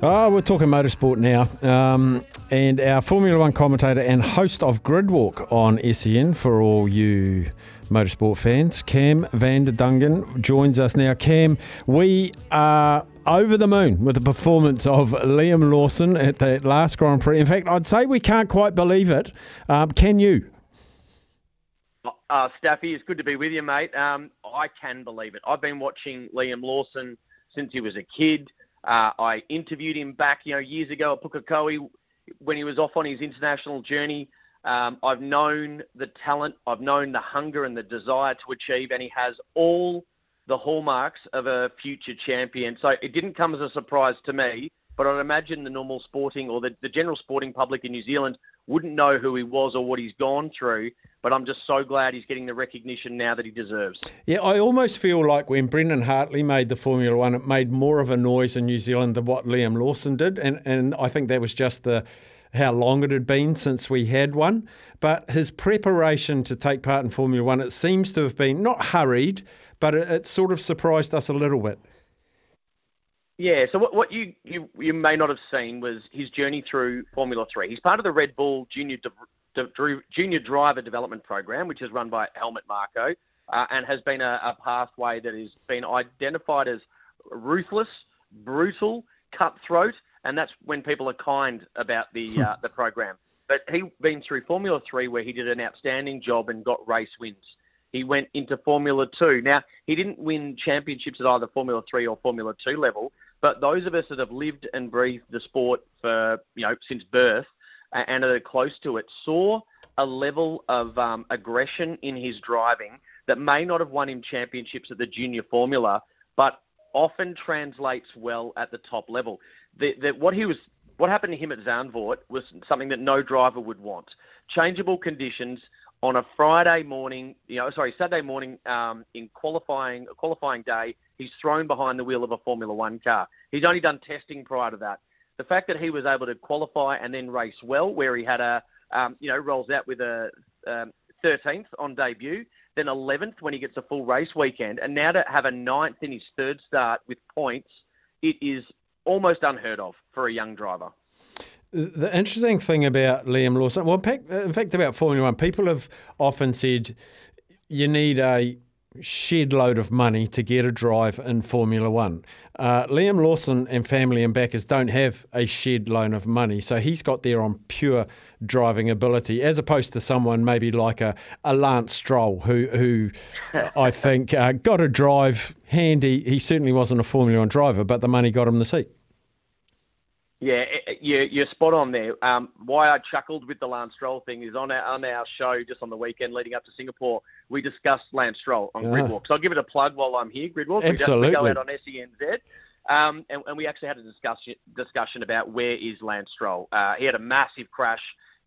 Oh, we're talking motorsport now. Um, and our Formula One commentator and host of Gridwalk on SEN for all you motorsport fans, Cam van den Dungen, joins us now. Cam, we are over the moon with the performance of Liam Lawson at the last Grand Prix. In fact, I'd say we can't quite believe it. Um, can you? Uh, Staffy, it's good to be with you, mate. Um, I can believe it. I've been watching Liam Lawson since he was a kid. Uh, I interviewed him back, you know, years ago at Pukekohe when he was off on his international journey. Um, I've known the talent, I've known the hunger and the desire to achieve, and he has all the hallmarks of a future champion. So it didn't come as a surprise to me, but I'd imagine the normal sporting or the, the general sporting public in New Zealand wouldn't know who he was or what he's gone through. But I'm just so glad he's getting the recognition now that he deserves. Yeah, I almost feel like when Brendan Hartley made the Formula One, it made more of a noise in New Zealand than what Liam Lawson did, and and I think that was just the how long it had been since we had one. But his preparation to take part in Formula One, it seems to have been not hurried, but it, it sort of surprised us a little bit. Yeah, so what, what you, you you may not have seen was his journey through Formula Three. He's part of the Red Bull Junior De, De, Junior Driver Development Program, which is run by Helmut Marko, uh, and has been a, a pathway that has been identified as ruthless, brutal, cutthroat, and that's when people are kind about the uh, the program. But he been through Formula Three, where he did an outstanding job and got race wins. He went into Formula Two. Now he didn't win championships at either Formula Three or Formula Two level, but those of us that have lived and breathed the sport for you know since birth and are close to it saw a level of um, aggression in his driving that may not have won him championships at the junior formula, but often translates well at the top level. The, the, what he was, what happened to him at Zandvoort was something that no driver would want. Changeable conditions on a Friday morning, you know, sorry, Saturday morning um, in qualifying, a qualifying day, he's thrown behind the wheel of a Formula One car. He's only done testing prior to that. The fact that he was able to qualify and then race well, where he had a, um, you know, rolls out with a um, 13th on debut, then 11th when he gets a full race weekend, and now to have a ninth in his third start with points, it is almost unheard of for a young driver. The interesting thing about Liam Lawson, well, in fact, about Formula One, people have often said you need a shed load of money to get a drive in Formula One. Uh, Liam Lawson and family and backers don't have a shed load of money, so he's got there on pure driving ability, as opposed to someone maybe like a, a Lance Stroll, who who I think uh, got a drive handy. He certainly wasn't a Formula One driver, but the money got him the seat. Yeah, you're, you're spot on there. Um, why I chuckled with the Lance Stroll thing is on our, on our show just on the weekend leading up to Singapore, we discussed Lance Stroll on Ah. Gridwalk. So I'll give it a plug while I'm here, Gridwalk. Absolutely. We go out on SENZ. Um, and, and we actually had a discussion discussion about where is Lance Stroll. Uh, he had a massive crash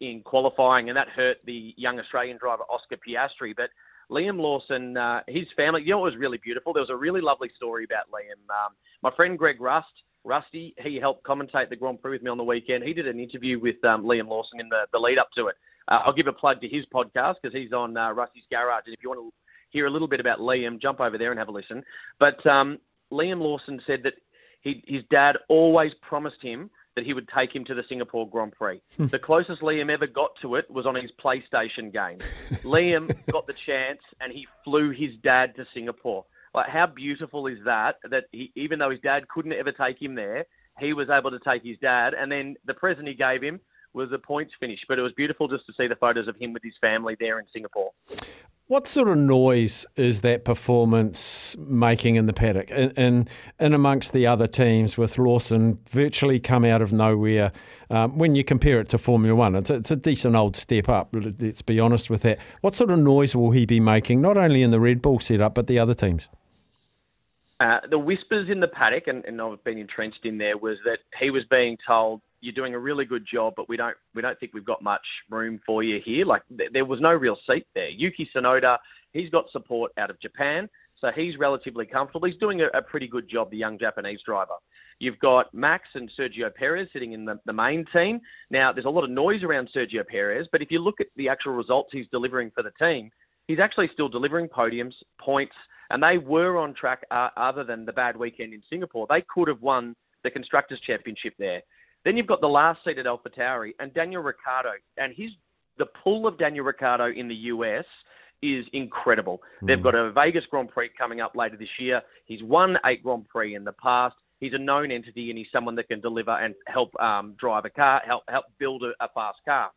in qualifying, and that hurt the young Australian driver Oscar Piastri. But Liam Lawson, uh, his family, you know, what was really beautiful. There was a really lovely story about Liam. Um, my friend Greg Rust, Rusty, he helped commentate the Grand Prix with me on the weekend. He did an interview with um, Liam Lawson in the, the lead up to it. Uh, I'll give a plug to his podcast because he's on uh, Rusty's Garage. And if you want to hear a little bit about Liam, jump over there and have a listen. But um, Liam Lawson said that he, his dad always promised him that he would take him to the Singapore Grand Prix. the closest Liam ever got to it was on his PlayStation game. Liam got the chance and he flew his dad to Singapore. Like, how beautiful is that? That he, even though his dad couldn't ever take him there, he was able to take his dad, and then the present he gave him was a points finish. But it was beautiful just to see the photos of him with his family there in Singapore. What sort of noise is that performance making in the paddock and in, in, amongst the other teams with Lawson virtually come out of nowhere? Um, when you compare it to Formula One, it's a, it's a decent old step up, let's be honest with that. What sort of noise will he be making, not only in the Red Bull setup, but the other teams? Uh, the whispers in the paddock, and, and I've been entrenched in there, was that he was being told you're doing a really good job, but we don't we don't think we've got much room for you here. Like th- there was no real seat there. Yuki Tsunoda, he's got support out of Japan, so he's relatively comfortable. He's doing a, a pretty good job, the young Japanese driver. You've got Max and Sergio Perez sitting in the, the main team. Now, there's a lot of noise around Sergio Perez, but if you look at the actual results he's delivering for the team, he's actually still delivering podiums, points, and they were on track uh, other than the bad weekend in Singapore. They could have won the Constructors' Championship there. Then you've got the last seat at AlphaTauri and Daniel Ricciardo, and his the pull of Daniel Ricciardo in the US is incredible. Mm. They've got a Vegas Grand Prix coming up later this year. He's won eight Grand Prix in the past. He's a known entity, and he's someone that can deliver and help um, drive a car, help help build a, a fast car.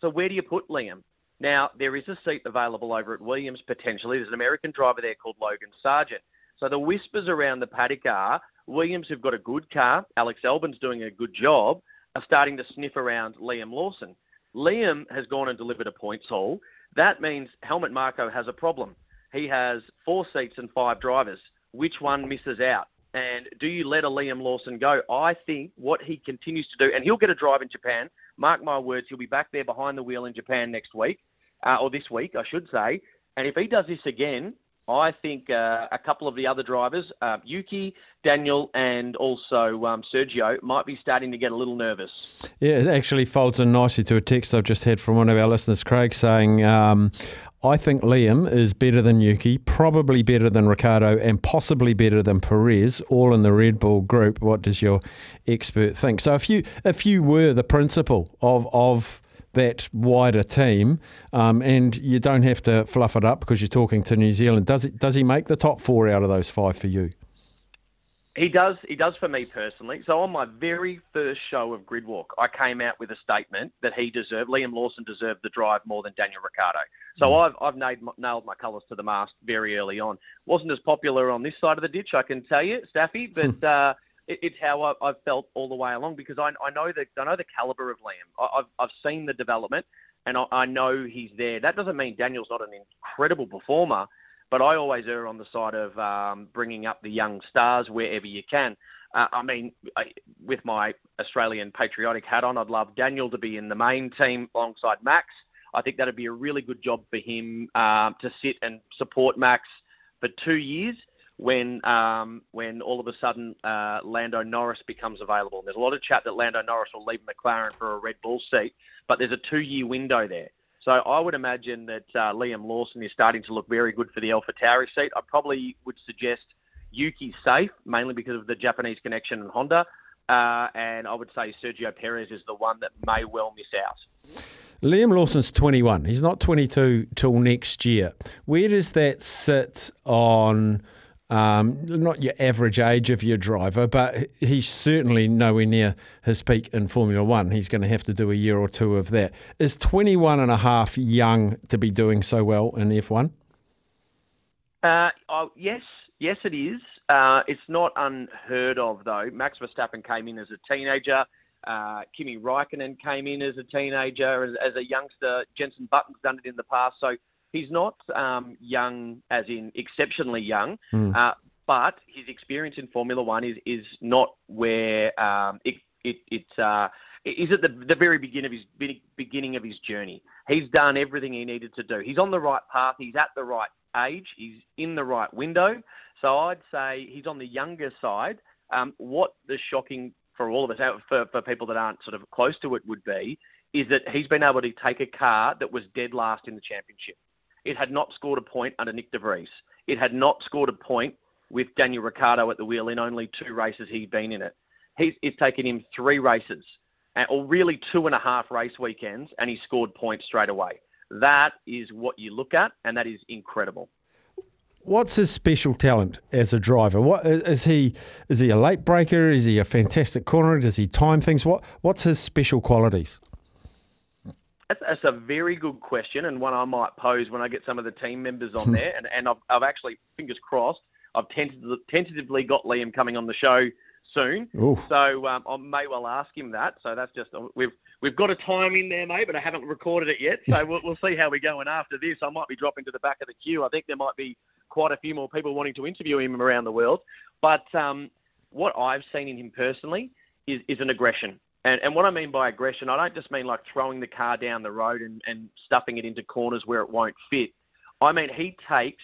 So where do you put Liam? Now there is a seat available over at Williams potentially. There's an American driver there called Logan Sargeant. So the whispers around the paddock are Williams have got a good car. Alex Albon's doing a good job. Are starting to sniff around Liam Lawson. Liam has gone and delivered a points haul. That means Helmut Marko has a problem. He has four seats and five drivers. Which one misses out? And do you let a Liam Lawson go? I think what he continues to do, and he'll get a drive in Japan. Mark my words, he'll be back there behind the wheel in Japan next week, uh, or this week, I should say. And if he does this again, I think uh, a couple of the other drivers, uh, Yuki, Daniel, and also um, Sergio, might be starting to get a little nervous. Yeah, it actually folds in nicely to a text I've just had from one of our listeners, Craig, saying, um, I think Liam is better than Yuki, probably better than Ricciardo, and possibly better than Perez, all in the Red Bull group. What does your expert think? So if you if you were the principal of of that wider team, um, and you don't have to fluff it up because you're talking to New Zealand. Does it? Does he make the top four out of those five for you? He does. He does for me personally. So on my very first show of Gridwalk, I came out with a statement that he deserved, Liam Lawson deserved the drive more than Daniel Ricciardo. So mm. I've I've nailed, nailed my colours to the mast very early on. wasn't as popular on this side of the ditch, I can tell you, Staffy, but. uh, it, it's how I, I've felt all the way along because I, I know the I know the caliber of Liam. I, I've I've seen the development, and I, I know he's there. That doesn't mean Daniel's not an incredible performer, but I always err on the side of um, bringing up the young stars wherever you can. Uh, I mean, I, with my Australian patriotic hat on, I'd love Daniel to be in the main team alongside Max. I think that'd be a really good job for him um, to sit and support Max for two years when um, when all of a sudden uh, Lando Norris becomes available. And there's a lot of chat that Lando Norris will leave McLaren for a Red Bull seat, but there's a two-year window there. So I would imagine that uh, Liam Lawson is starting to look very good for the AlphaTauri seat. I probably would suggest Yuki safe, mainly because of the Japanese connection and Honda. Uh, and I would say Sergio Perez is the one that may well miss out. Liam Lawson's 21. He's not 22 till next year. Where does that sit on um, not your average age of your driver, but he's certainly nowhere near his peak in Formula One. He's going to have to do a year or two of that. Is 21 and a half young to be doing so well in F1? Uh, oh, yes, yes, it is. Uh, it's not unheard of, though. Max Verstappen came in as a teenager. Uh, Kimi Raikkonen came in as a teenager, as, as a youngster. Jenson Button's done it in the past. So he's not um, young, as in exceptionally young, mm. uh, but his experience in Formula One is is not where um, it it it's uh, is at the the very beginning of his beginning of his journey. He's done everything he needed to do. He's on the right path. He's at the right age. He's in the right window. So I'd say he's on the younger side. Um, what the shocking for all of us, for, for people that aren't sort of close to it, would be, is that he's been able to take a car that was dead last in the championship. It had not scored a point under Nick de Vries. It had not scored a point with Daniel Ricciardo at the wheel in only two races he'd been in it. He's, it's taken him three races, or really two and a half race weekends, and he scored points straight away. That is what you look at, and that is incredible. What's his special talent as a driver? What is he? Is he a late breaker? Is he a fantastic corner? Does he time things? What What's his special qualities? That's, that's a very good question, and one I might pose when I get some of the team members on there. And, and I've, I've actually, fingers crossed, I've tentatively, tentatively got Liam coming on the show soon. Ooh. So um, I may well ask him that. So that's just we've we've got a time in there, mate, but I haven't recorded it yet. So we'll, we'll see how we're going after this. I might be dropping to the back of the queue. I think there might be quite a few more people wanting to interview him around the world. But um, what I've seen in him personally is, is an aggression. And, and what I mean by aggression, I don't just mean like throwing the car down the road and, and stuffing it into corners where it won't fit. I mean, he takes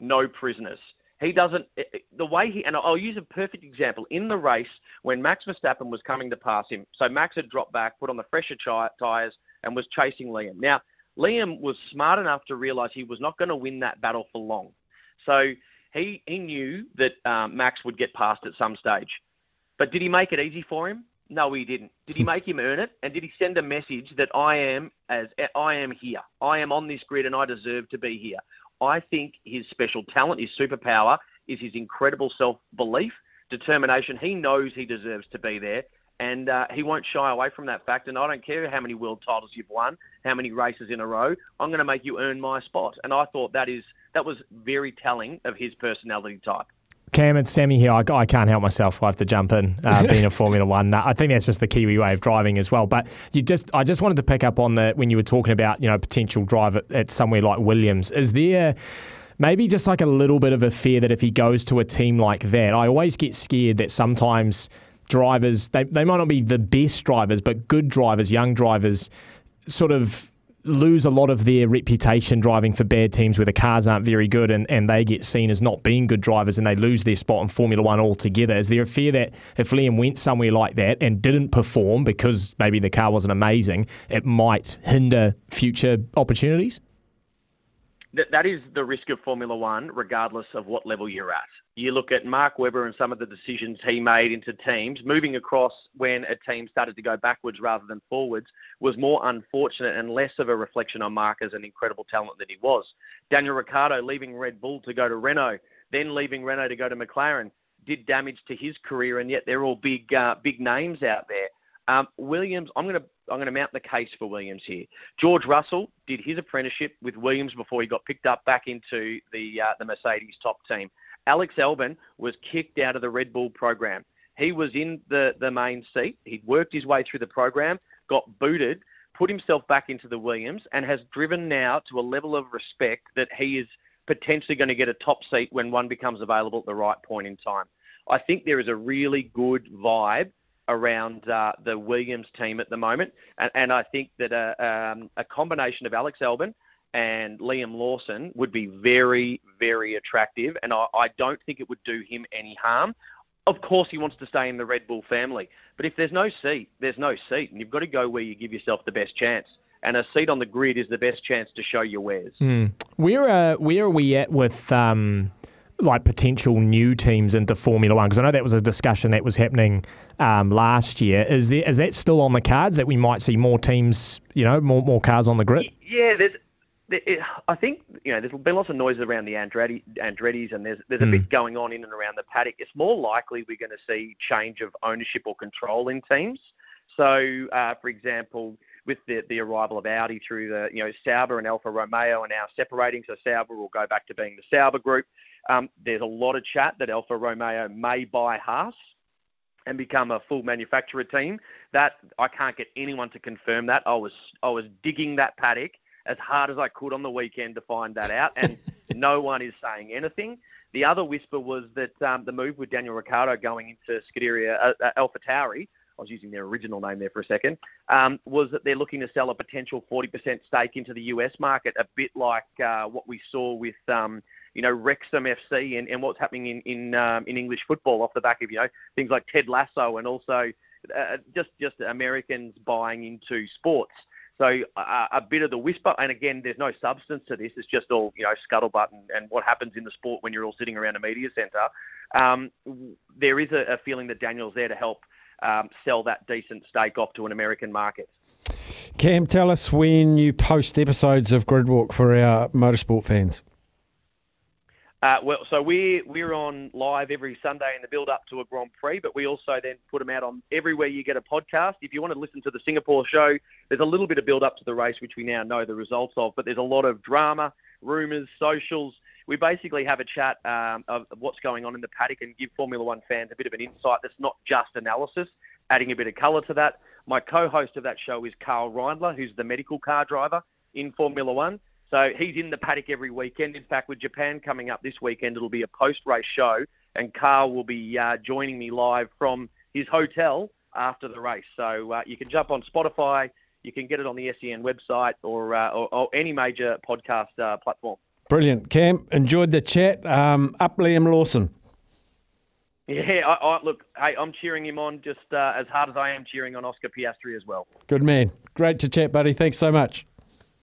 no prisoners. He doesn't, eh, eh, the way he, and I'll use a perfect example. In the race, when Max Verstappen was coming to pass him, so Max had dropped back, put on the fresher tyres, and was chasing Liam. Now, Liam was smart enough to realise he was not going to win that battle for long. So he, he knew that um, Max would get past at some stage. But did he make it easy for him? No, he didn't. Did he make him earn it? And did he send a message that I am as I am here? I am on this grid and I deserve to be here. I think his special talent, his superpower, is his incredible self belief, determination. He knows he deserves to be there, and uh, he won't shy away from that fact. And I don't care how many world titles you've won, how many races in a row. I'm going to make you earn my spot. And I thought that is that was very telling of his personality type. Cam, it's Sammy here. I, I, can't help myself. I have to jump in, uh, being a Formula One. I think that's just the Kiwi way of driving as well. But you just, I just wanted to pick up on the when you were talking about, you know, potential drive at, at somewhere like Williams. Is there maybe just like a little bit of a fear that if he goes to a team like that, I always get scared that sometimes drivers, they, they might not be the best drivers, but good drivers, young drivers, sort of lose a lot of their reputation driving for bad teams where the cars aren't very good and, and they get seen as not being good drivers and they lose their spot in Formula One altogether. Is there a fear that if Liam went somewhere like that and didn't perform because maybe the car wasn't amazing, it might hinder future opportunities? That, that is the risk of Formula One, regardless of what level you're at. You look at Mark Webber and some of the decisions he made into teams, moving across when a team started to go backwards rather than forwards, was more unfortunate and less of a reflection on Mark as an incredible talent that he was. Daniel Ricciardo leaving Red Bull to go to Renault, then leaving Renault to go to McLaren, did damage to his career, and yet they're all big, uh, big names out there. Um, Williams, I'm going to I'm going to mount the case for Williams here. George Russell did his apprenticeship with Williams before he got picked up back into the uh, the Mercedes top team. Alex Albon was kicked out of the Red Bull program. He was in the, the main seat. He'd worked his way through the program, got booted, put himself back into the Williams, and has driven now to a level of respect that he is potentially going to get a top seat when one becomes available at the right point in time. I think there is a really good vibe around uh, the Williams team at the moment, and, and I think that a, um, a combination of Alex Albon and Liam Lawson would be very, very attractive, and I, I don't think it would do him any harm. Of course, he wants to stay in the Red Bull family, but if there's no seat, there's no seat, and you've got to go where you give yourself the best chance and a seat on the grid is the best chance to show your wares. Mm. Where, uh, where are we at with um, like potential new teams into Formula One? Because I know that was a discussion that was happening um, last year. Is there is that still on the cards that we might see more teams, you know, more more cars on the grid? Yeah, there's. It, I think you know there's been lots of noise around the Andretti, Andretti's, and there's there's a mm. bit going on in and around the paddock. It's more likely we're going to see change of ownership or control in teams. So, uh, for example, with the, the arrival of Audi through the, you know, Sauber and Alfa Romeo are now separating. So Sauber will go back to being the Sauber group. Um, there's a lot of chat that Alfa Romeo may buy Haas and become a full manufacturer team. That I can't get anyone to confirm that. I was I was digging that paddock as hard as I could on the weekend to find that out, and no one is saying anything. The other whisper was that um, the move with Daniel Ricciardo going into Scuderia uh, uh, Alpha Tauri, I was using their original name there for a second, um, was that they're looking to sell a potential 40% stake into the US market, a bit like uh, what we saw with um, you know, Wrexham FC and, and what's happening in in, um, in English football off the back of you know things like Ted Lasso and also uh, just just Americans buying into sports. So uh, a bit of the whisper, and again, there's no substance to this. It's just all you know, scuttlebutt and, and what happens in the sport when you're all sitting around a media centre. Um, there is a, a, feeling that Daniel's there to help um, sell that decent stake off to an American market. Cam, tell us when you post episodes of Gridwalk for our motorsport fans. Uh, well, so we're we're on live every Sunday in the build up to a Grand Prix, but we also then put them out on everywhere you get a podcast. If you want to listen to the Singapore show, there's a little bit of build up to the race, which we now know the results of, but there's a lot of drama, rumours, socials. We basically have a chat um, of what's going on in the paddock and give Formula One fans a bit of an insight that's not just analysis, adding a bit of colour to that. My co-host of that show is Carl Reindler, who's the medical car driver in Formula One. So he's in the paddock every weekend. In fact, with Japan coming up this weekend, it'll be a post-race show, and Carl will be uh, joining me live from his hotel after the race. So uh, you can jump on Spotify, you can get it on the SEN website, or uh, or, or, any major podcast uh, platform. Brilliant, Cam. Enjoyed the chat. Um, up Liam Lawson. Yeah, I, I, look, hey, I'm cheering him on just uh, as hard as I am cheering on Oscar Piastri as well. Good man. Great to chat, buddy. Thanks so much.